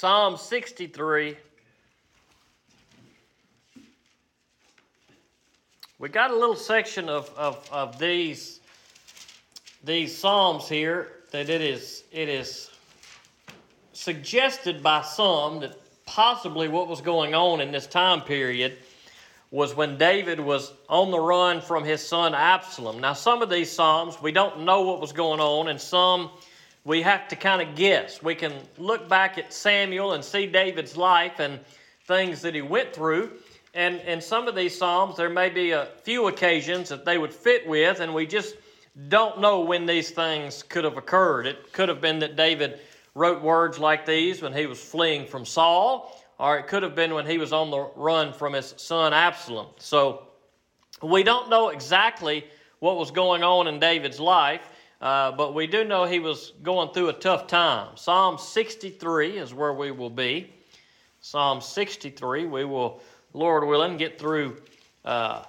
Psalm 63. We got a little section of, of, of these, these Psalms here that it is, it is suggested by some that possibly what was going on in this time period was when David was on the run from his son Absalom. Now, some of these Psalms, we don't know what was going on, and some we have to kind of guess. We can look back at Samuel and see David's life and things that he went through. And in some of these Psalms, there may be a few occasions that they would fit with, and we just don't know when these things could have occurred. It could have been that David wrote words like these when he was fleeing from Saul, or it could have been when he was on the run from his son Absalom. So we don't know exactly what was going on in David's life. Uh, but we do know he was going through a tough time. Psalm 63 is where we will be. Psalm 63, we will, Lord willing, get through uh,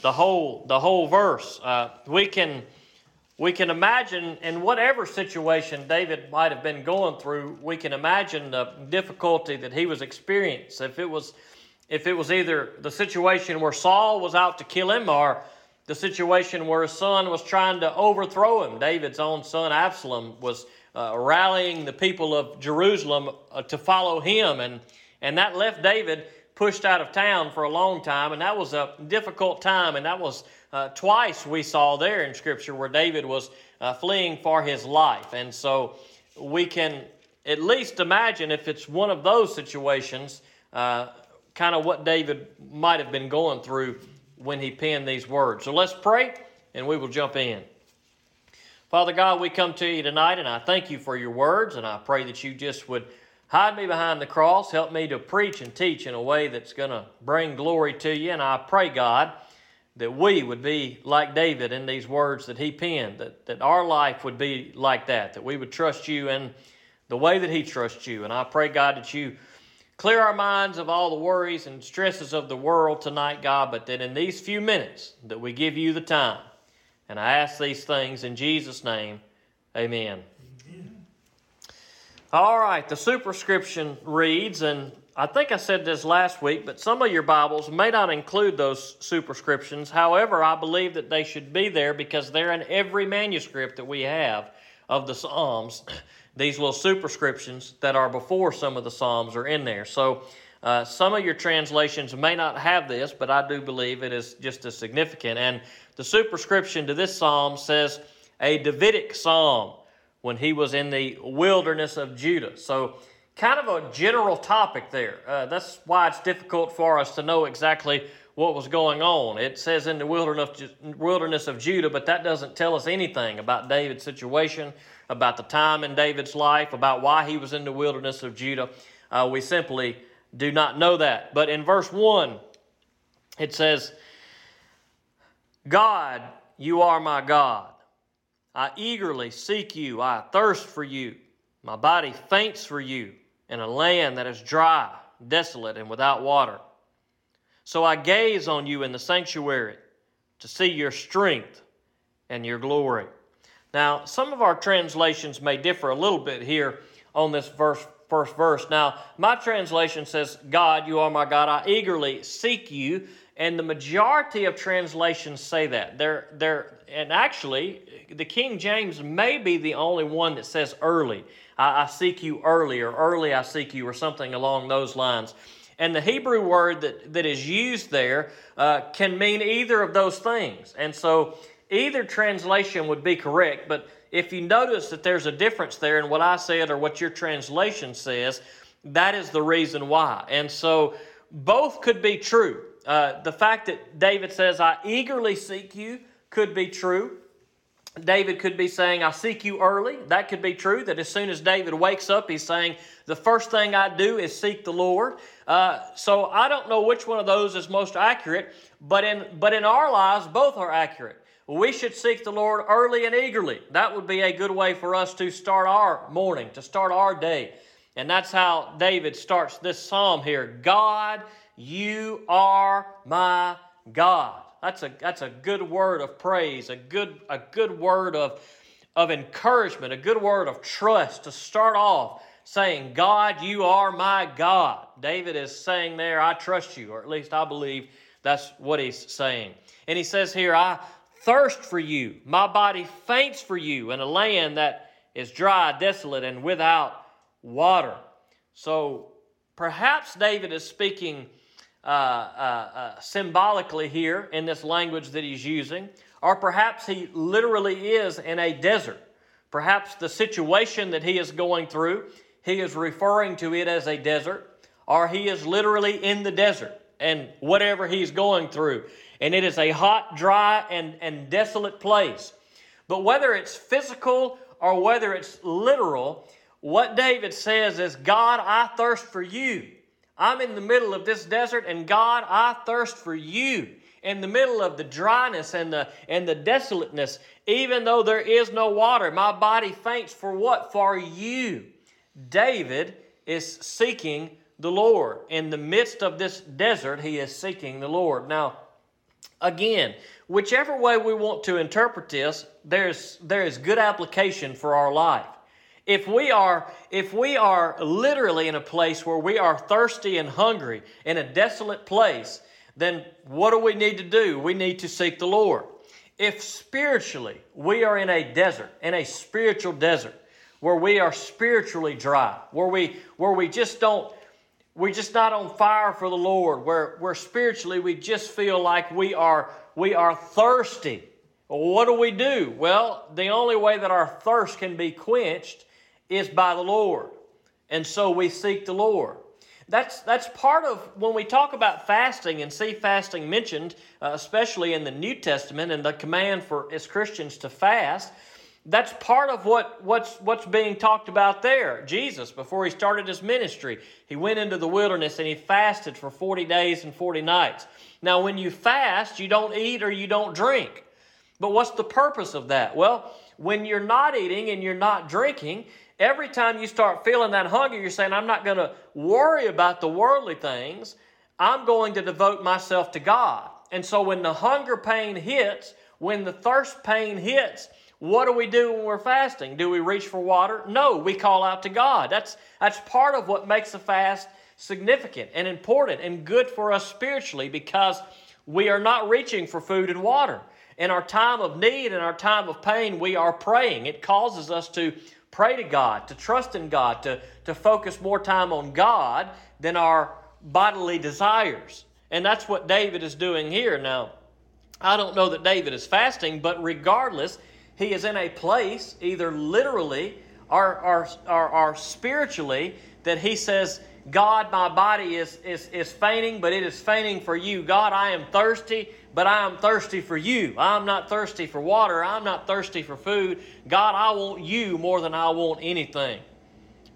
the whole the whole verse. Uh, we can we can imagine in whatever situation David might have been going through. We can imagine the difficulty that he was experiencing. If it was if it was either the situation where Saul was out to kill him or the situation where his son was trying to overthrow him. David's own son Absalom was uh, rallying the people of Jerusalem uh, to follow him, and, and that left David pushed out of town for a long time, and that was a difficult time, and that was uh, twice we saw there in Scripture where David was uh, fleeing for his life. And so we can at least imagine if it's one of those situations, uh, kind of what David might have been going through when he penned these words. So let's pray and we will jump in. Father God, we come to you tonight and I thank you for your words and I pray that you just would hide me behind the cross, help me to preach and teach in a way that's going to bring glory to you. And I pray, God, that we would be like David in these words that he penned, that, that our life would be like that, that we would trust you in the way that he trusts you. And I pray, God, that you Clear our minds of all the worries and stresses of the world tonight, God, but that in these few minutes that we give you the time. And I ask these things in Jesus' name. Amen. Amen. All right, the superscription reads, and I think I said this last week, but some of your Bibles may not include those superscriptions. However, I believe that they should be there because they're in every manuscript that we have of the Psalms these little superscriptions that are before some of the Psalms are in there. So uh, some of your translations may not have this, but I do believe it is just as significant. And the superscription to this psalm says, a Davidic psalm when he was in the wilderness of Judah. So, kind of a general topic there. Uh, that's why it's difficult for us to know exactly what was going on. It says in the wilderness, wilderness of Judah, but that doesn't tell us anything about David's situation about the time in David's life, about why he was in the wilderness of Judah. Uh, we simply do not know that. But in verse 1, it says, God, you are my God. I eagerly seek you. I thirst for you. My body faints for you in a land that is dry, desolate, and without water. So I gaze on you in the sanctuary to see your strength and your glory. Now, some of our translations may differ a little bit here on this verse, first verse. Now, my translation says, God, you are my God. I eagerly seek you. And the majority of translations say that. They're, they're, and actually, the King James may be the only one that says early. I, I seek you early, or early I seek you, or something along those lines. And the Hebrew word that, that is used there uh, can mean either of those things. And so Either translation would be correct, but if you notice that there's a difference there in what I said or what your translation says, that is the reason why. And so both could be true. Uh, the fact that David says, I eagerly seek you, could be true. David could be saying, I seek you early. That could be true, that as soon as David wakes up, he's saying, The first thing I do is seek the Lord. Uh, so I don't know which one of those is most accurate, but in, but in our lives, both are accurate we should seek the Lord early and eagerly. That would be a good way for us to start our morning, to start our day. And that's how David starts this psalm here God, you are my God. That's a, that's a good word of praise, a good, a good word of, of encouragement, a good word of trust to start off saying, God, you are my God. David is saying there, I trust you, or at least I believe that's what he's saying. And he says here, I thirst for you. My body faints for you in a land that is dry, desolate, and without water. So perhaps David is speaking uh, uh, uh, symbolically here in this language that he's using, or perhaps he literally is in a desert. Perhaps the situation that he is going through, he is referring to it as a desert, or he is literally in the desert and whatever he's going through. And it is a hot, dry, and, and desolate place. But whether it's physical or whether it's literal, what David says is, God, I thirst for you. I'm in the middle of this desert, and God, I thirst for you. In the middle of the dryness and the and the desolateness, even though there is no water, my body faints for what? For you. David is seeking the Lord. In the midst of this desert, he is seeking the Lord. Now, again, whichever way we want to interpret this, there's there is good application for our life. If we are if we are literally in a place where we are thirsty and hungry in a desolate place, then what do we need to do? We need to seek the Lord. If spiritually we are in a desert, in a spiritual desert, where we are spiritually dry, where we where we just don't we're just not on fire for the Lord, where, where spiritually we just feel like we are we are thirsty. What do we do? Well, the only way that our thirst can be quenched is by the Lord. And so we seek the Lord. That's, that's part of when we talk about fasting and see fasting mentioned, uh, especially in the New Testament and the command for as Christians to fast. That's part of what, what's, what's being talked about there. Jesus, before he started his ministry, he went into the wilderness and he fasted for 40 days and 40 nights. Now, when you fast, you don't eat or you don't drink. But what's the purpose of that? Well, when you're not eating and you're not drinking, Every time you start feeling that hunger, you're saying, I'm not going to worry about the worldly things. I'm going to devote myself to God. And so when the hunger pain hits, when the thirst pain hits, what do we do when we're fasting? Do we reach for water? No, we call out to God. That's, that's part of what makes a fast significant and important and good for us spiritually because we are not reaching for food and water. In our time of need and our time of pain, we are praying. It causes us to pray to God, to trust in God, to, to focus more time on God than our bodily desires. And that's what David is doing here. Now, I don't know that David is fasting, but regardless, he is in a place, either literally or, or, or, or spiritually, that he says, God, my body is, is, is fainting, but it is fainting for you. God, I am thirsty, but I am thirsty for you. I'm not thirsty for water. I'm not thirsty for food. God, I want you more than I want anything.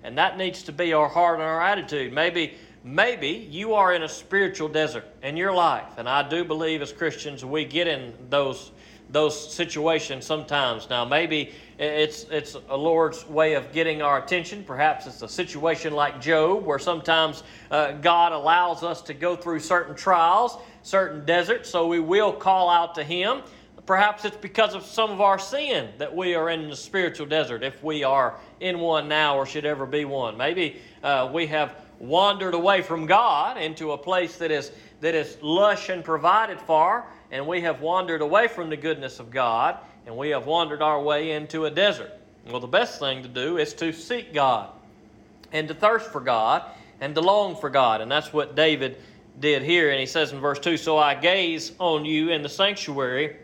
And that needs to be our heart and our attitude. Maybe, maybe you are in a spiritual desert in your life. And I do believe as Christians we get in those those situations sometimes. Now, maybe it's it's a Lord's way of getting our attention. Perhaps it's a situation like Job, where sometimes uh, God allows us to go through certain trials, certain deserts, so we will call out to Him. Perhaps it's because of some of our sin that we are in the spiritual desert, if we are in one now or should ever be one. Maybe uh, we have wandered away from God into a place that is that is lush and provided for and we have wandered away from the goodness of God, and we have wandered our way into a desert. Well, the best thing to do is to seek God and to thirst for God and to long for God. And that's what David did here. And he says in verse 2 So I gaze on you in the sanctuary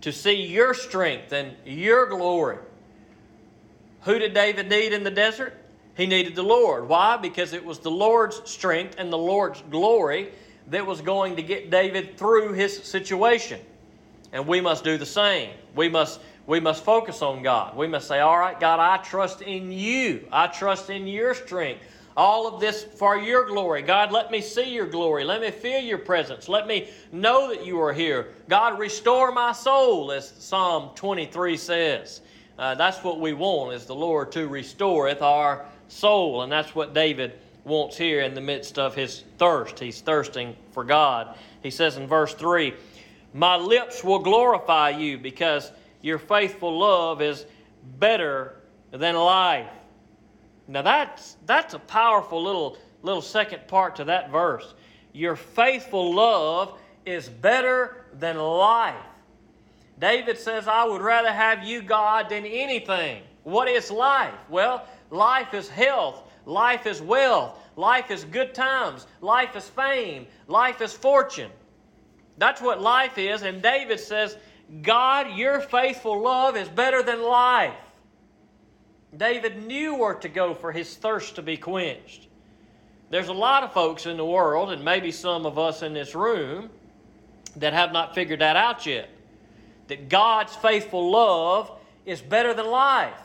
to see your strength and your glory. Who did David need in the desert? He needed the Lord. Why? Because it was the Lord's strength and the Lord's glory that was going to get David through his situation. And we must do the same. We must we must focus on God. We must say, All right, God, I trust in you. I trust in your strength. All of this for your glory. God, let me see your glory. Let me feel your presence. Let me know that you are here. God, restore my soul, as Psalm 23 says. Uh, that's what we want, is the Lord to restoreth our soul. And that's what David wants here in the midst of his thirst. He's thirsting for God. He says in verse 3 My lips will glorify you because your faithful love is better than life. Now that's that's a powerful little little second part to that verse. Your faithful love is better than life. David says, I would rather have you, God, than anything. What is life? Well, life is health, life is wealth, life is good times, life is fame, life is fortune. That's what life is. And David says, God, your faithful love is better than life. David knew where to go for his thirst to be quenched. There's a lot of folks in the world, and maybe some of us in this room, that have not figured that out yet. That God's faithful love is better than life.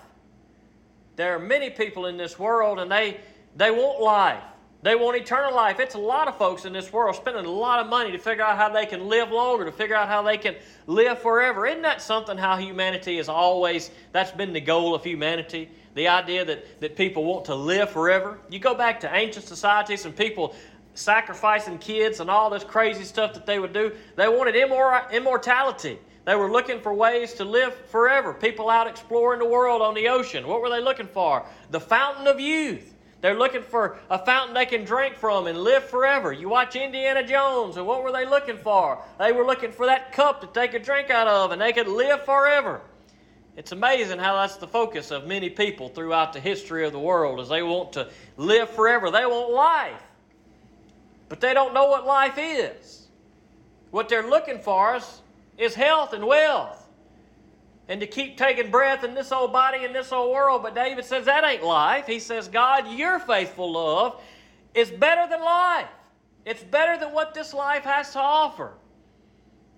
There are many people in this world, and they, they want life. They want eternal life. It's a lot of folks in this world spending a lot of money to figure out how they can live longer, to figure out how they can live forever. Isn't that something how humanity is always, that's been the goal of humanity? The idea that, that people want to live forever. You go back to ancient societies and people sacrificing kids and all this crazy stuff that they would do. They wanted immor- immortality. They were looking for ways to live forever. People out exploring the world on the ocean. What were they looking for? The fountain of youth. They're looking for a fountain they can drink from and live forever. You watch Indiana Jones, and what were they looking for? They were looking for that cup that they could drink out of and they could live forever. It's amazing how that's the focus of many people throughout the history of the world as they want to live forever. They want life. But they don't know what life is. What they're looking for is, is health and wealth. And to keep taking breath in this old body in this old world. But David says that ain't life. He says, God, your faithful love is better than life. It's better than what this life has to offer.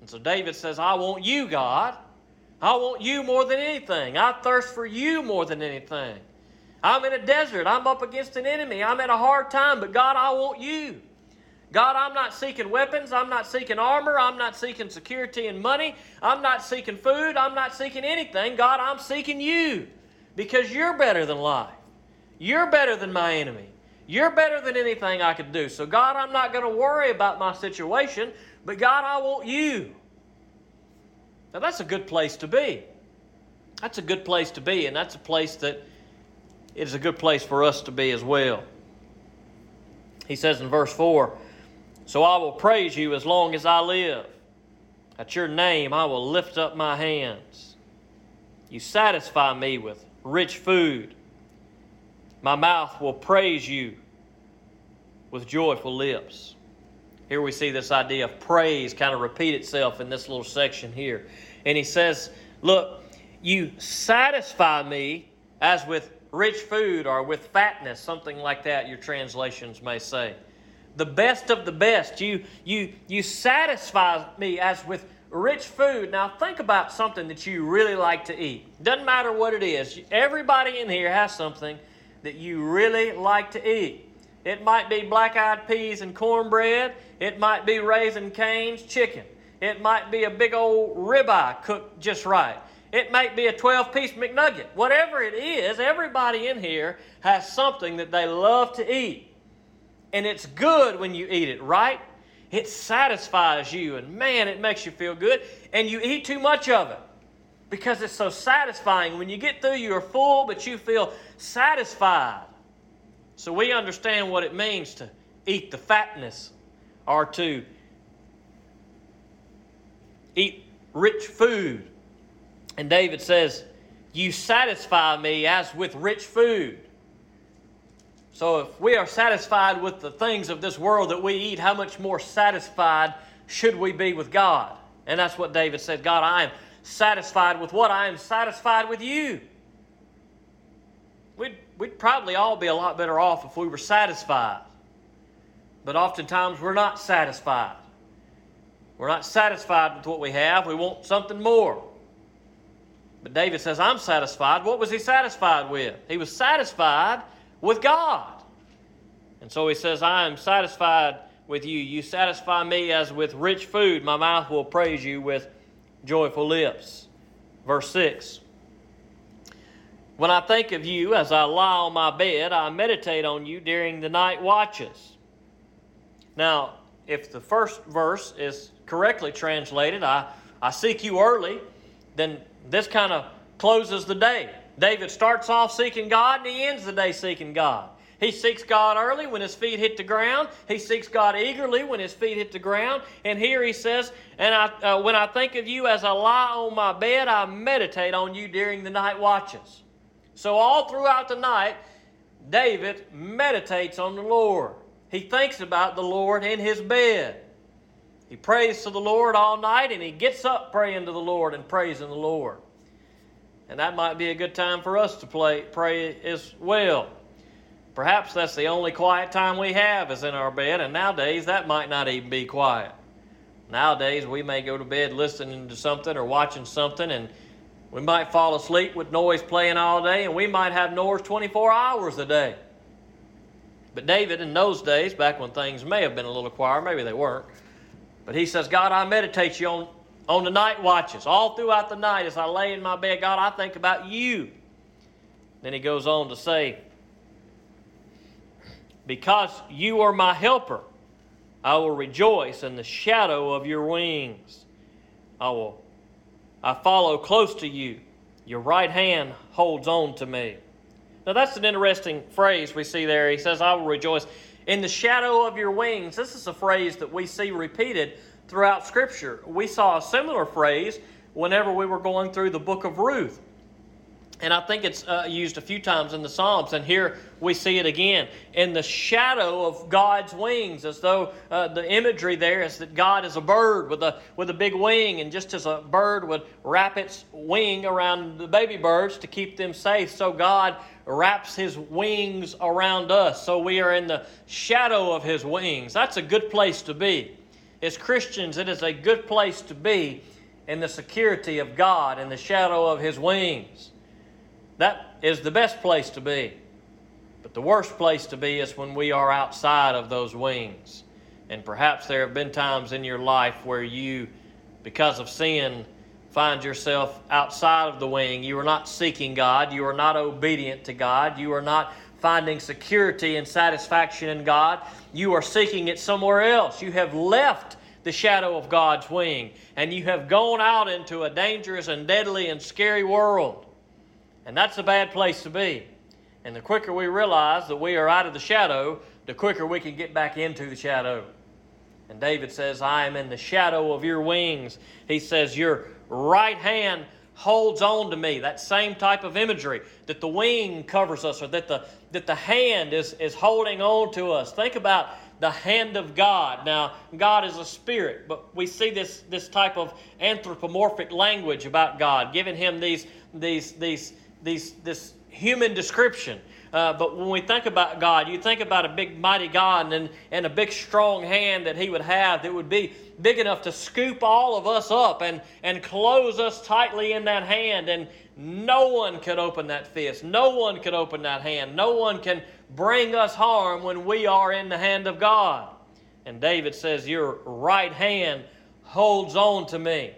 And so David says, I want you, God. I want you more than anything. I thirst for you more than anything. I'm in a desert. I'm up against an enemy. I'm in a hard time, but God, I want you. God, I'm not seeking weapons. I'm not seeking armor. I'm not seeking security and money. I'm not seeking food. I'm not seeking anything. God, I'm seeking you because you're better than life. You're better than my enemy. You're better than anything I could do. So, God, I'm not going to worry about my situation, but God, I want you. Now, that's a good place to be. That's a good place to be, and that's a place that it is a good place for us to be as well. He says in verse 4 So I will praise you as long as I live. At your name I will lift up my hands. You satisfy me with rich food. My mouth will praise you with joyful lips. Here we see this idea of praise kind of repeat itself in this little section here. And he says, Look, you satisfy me as with rich food or with fatness, something like that, your translations may say. The best of the best. You, you, you satisfy me as with rich food. Now, think about something that you really like to eat. Doesn't matter what it is. Everybody in here has something that you really like to eat. It might be black eyed peas and cornbread. It might be Raising Cane's chicken. It might be a big old ribeye cooked just right. It might be a 12 piece McNugget. Whatever it is, everybody in here has something that they love to eat. And it's good when you eat it, right? It satisfies you, and man, it makes you feel good. And you eat too much of it because it's so satisfying. When you get through, you're full, but you feel satisfied. So we understand what it means to eat the fatness or to eat rich food. And David says, You satisfy me as with rich food. So if we are satisfied with the things of this world that we eat, how much more satisfied should we be with God? And that's what David said God, I am satisfied with what? I am satisfied with you. We'd, we'd probably all be a lot better off if we were satisfied. But oftentimes we're not satisfied. We're not satisfied with what we have. We want something more. But David says, I'm satisfied. What was he satisfied with? He was satisfied with God. And so he says, I am satisfied with you. You satisfy me as with rich food. My mouth will praise you with joyful lips. Verse 6 when I think of you as I lie on my bed, I meditate on you during the night watches. Now, if the first verse is correctly translated, I, I seek you early, then this kind of closes the day. David starts off seeking God and he ends the day seeking God. He seeks God early when his feet hit the ground. He seeks God eagerly when his feet hit the ground. And here he says, "And I, uh, when I think of you as I lie on my bed, I meditate on you during the night watches." So all throughout the night, David meditates on the Lord. He thinks about the Lord in his bed. He prays to the Lord all night, and he gets up praying to the Lord and praising the Lord. And that might be a good time for us to play, pray as well. Perhaps that's the only quiet time we have is in our bed, and nowadays that might not even be quiet. Nowadays we may go to bed listening to something or watching something, and we might fall asleep with noise playing all day, and we might have noise 24 hours a day. But David, in those days, back when things may have been a little quieter, maybe they weren't, but he says, God, I meditate you on, on the night watches. All throughout the night as I lay in my bed, God, I think about you. Then he goes on to say, because you are my helper, I will rejoice in the shadow of your wings. I will I follow close to you. Your right hand holds on to me. Now that's an interesting phrase we see there. He says, I will rejoice in the shadow of your wings. This is a phrase that we see repeated throughout Scripture. We saw a similar phrase whenever we were going through the book of Ruth. And I think it's uh, used a few times in the Psalms, and here we see it again. In the shadow of God's wings, as though uh, the imagery there is that God is a bird with a, with a big wing, and just as a bird would wrap its wing around the baby birds to keep them safe, so God wraps his wings around us. So we are in the shadow of his wings. That's a good place to be. As Christians, it is a good place to be in the security of God, in the shadow of his wings. That is the best place to be. But the worst place to be is when we are outside of those wings. And perhaps there have been times in your life where you, because of sin, find yourself outside of the wing. You are not seeking God. You are not obedient to God. You are not finding security and satisfaction in God. You are seeking it somewhere else. You have left the shadow of God's wing and you have gone out into a dangerous and deadly and scary world. And that's a bad place to be. And the quicker we realize that we are out of the shadow, the quicker we can get back into the shadow. And David says, I am in the shadow of your wings. He says, Your right hand holds on to me. That same type of imagery that the wing covers us or that the, that the hand is, is holding on to us. Think about the hand of God. Now, God is a spirit, but we see this, this type of anthropomorphic language about God, giving him these, these, these these, this human description. Uh, but when we think about God, you think about a big, mighty God and, and a big, strong hand that He would have that would be big enough to scoop all of us up and, and close us tightly in that hand. And no one could open that fist. No one could open that hand. No one can bring us harm when we are in the hand of God. And David says, Your right hand holds on to me.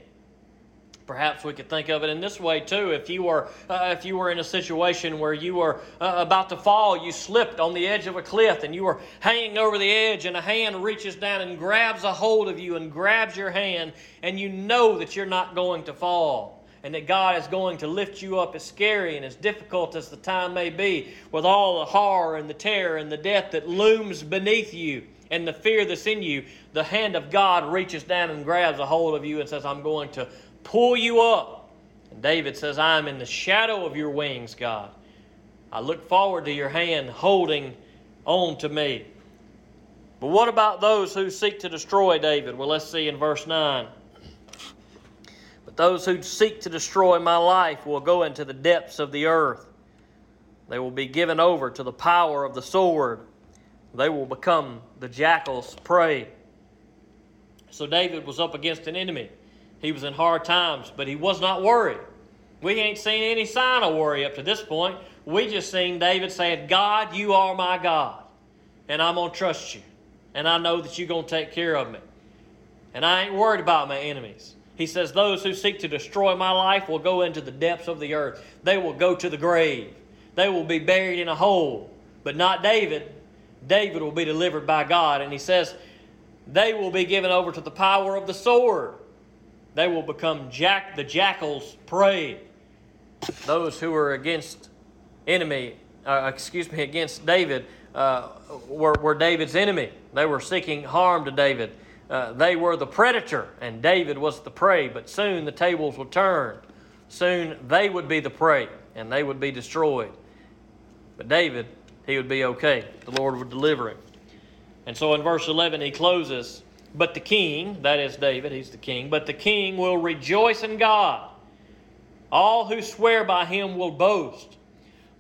Perhaps we could think of it in this way too. If you were, uh, if you were in a situation where you were uh, about to fall, you slipped on the edge of a cliff, and you were hanging over the edge, and a hand reaches down and grabs a hold of you and grabs your hand, and you know that you're not going to fall, and that God is going to lift you up. As scary and as difficult as the time may be, with all the horror and the terror and the death that looms beneath you and the fear that's in you, the hand of God reaches down and grabs a hold of you and says, I'm going to pull you up. And David says, I am in the shadow of your wings, God. I look forward to your hand holding on to me. But what about those who seek to destroy David? Well, let's see in verse 9. But those who seek to destroy my life will go into the depths of the earth. They will be given over to the power of the sword. They will become the jackal's prey. So David was up against an enemy. He was in hard times, but he was not worried. We ain't seen any sign of worry up to this point. We just seen David saying, God, you are my God, and I'm going to trust you. And I know that you're going to take care of me. And I ain't worried about my enemies. He says, Those who seek to destroy my life will go into the depths of the earth. They will go to the grave. They will be buried in a hole. But not David. David will be delivered by God. And he says, They will be given over to the power of the sword. They will become jack, the jackal's prey. those who were against enemy, uh, excuse me, against David, uh, were, were David's enemy. They were seeking harm to David. Uh, they were the predator, and David was the prey. But soon the tables would turn. Soon they would be the prey, and they would be destroyed. But David, he would be okay. The Lord would deliver him. And so in verse 11, he closes But the king, that is David, he's the king, but the king will rejoice in God. All who swear by him will boast,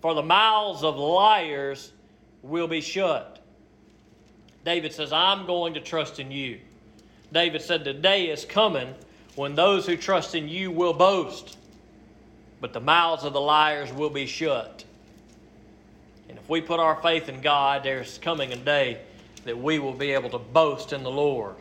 for the mouths of liars will be shut. David says, I'm going to trust in you. David said, The day is coming when those who trust in you will boast, but the mouths of the liars will be shut. And if we put our faith in God, there's coming a day that we will be able to boast in the Lord.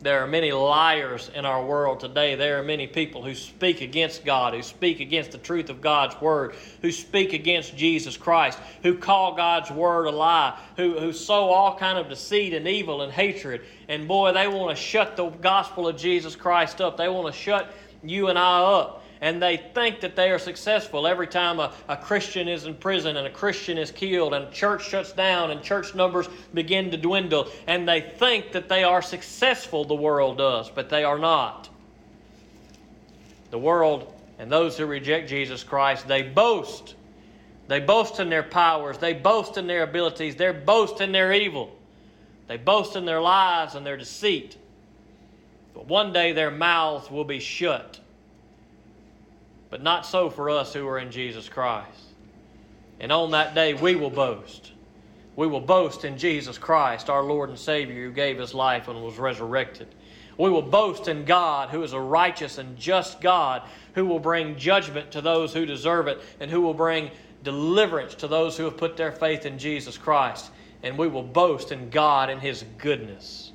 There are many liars in our world today. There are many people who speak against God, who speak against the truth of God's Word, who speak against Jesus Christ, who call God's Word a lie, who, who sow all kind of deceit and evil and hatred. And boy, they want to shut the gospel of Jesus Christ up. They want to shut you and I up and they think that they are successful every time a, a Christian is in prison and a Christian is killed and church shuts down and church numbers begin to dwindle. And they think that they are successful, the world does, but they are not. The world and those who reject Jesus Christ, they boast. They boast in their powers, they boast in their abilities, they boast in their evil, they boast in their lies and their deceit. But one day their mouths will be shut but not so for us who are in Jesus Christ. And on that day, we will boast. We will boast in Jesus Christ, our Lord and Savior, who gave his life and was resurrected. We will boast in God, who is a righteous and just God, who will bring judgment to those who deserve it, and who will bring deliverance to those who have put their faith in Jesus Christ. And we will boast in God and his goodness.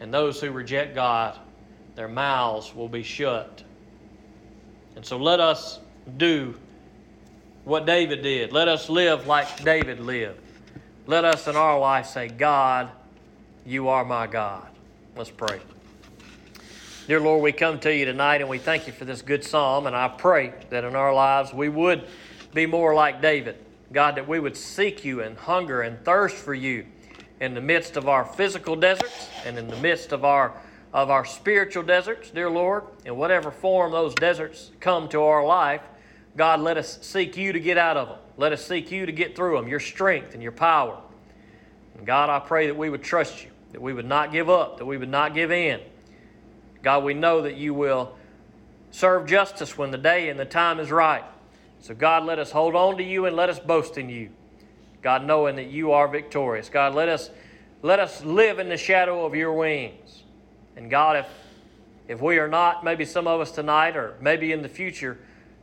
And those who reject God, their mouths will be shut and so let us do what David did. Let us live like David lived. Let us in our life say, God, you are my God. Let's pray. Dear Lord, we come to you tonight and we thank you for this good psalm. And I pray that in our lives we would be more like David. God, that we would seek you and hunger and thirst for you in the midst of our physical deserts and in the midst of our of our spiritual deserts, dear Lord, in whatever form those deserts come to our life, God, let us seek you to get out of them. Let us seek you to get through them, your strength and your power. And God, I pray that we would trust you, that we would not give up, that we would not give in. God, we know that you will serve justice when the day and the time is right. So, God, let us hold on to you and let us boast in you. God, knowing that you are victorious. God, let us, let us live in the shadow of your wings. And God, if, if we are not, maybe some of us tonight or maybe in the future,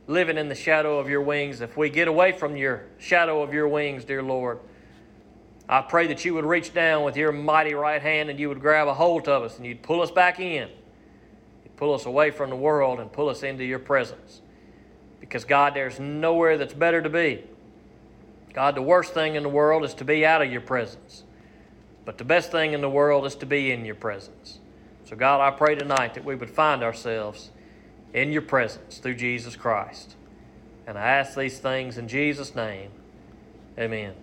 living in the shadow of your wings, if we get away from your shadow of your wings, dear Lord, I pray that you would reach down with your mighty right hand and you would grab a hold of us and you'd pull us back in. You'd pull us away from the world and pull us into your presence. Because, God, there's nowhere that's better to be. God, the worst thing in the world is to be out of your presence. But the best thing in the world is to be in your presence. So, God, I pray tonight that we would find ourselves in your presence through Jesus Christ. And I ask these things in Jesus' name. Amen.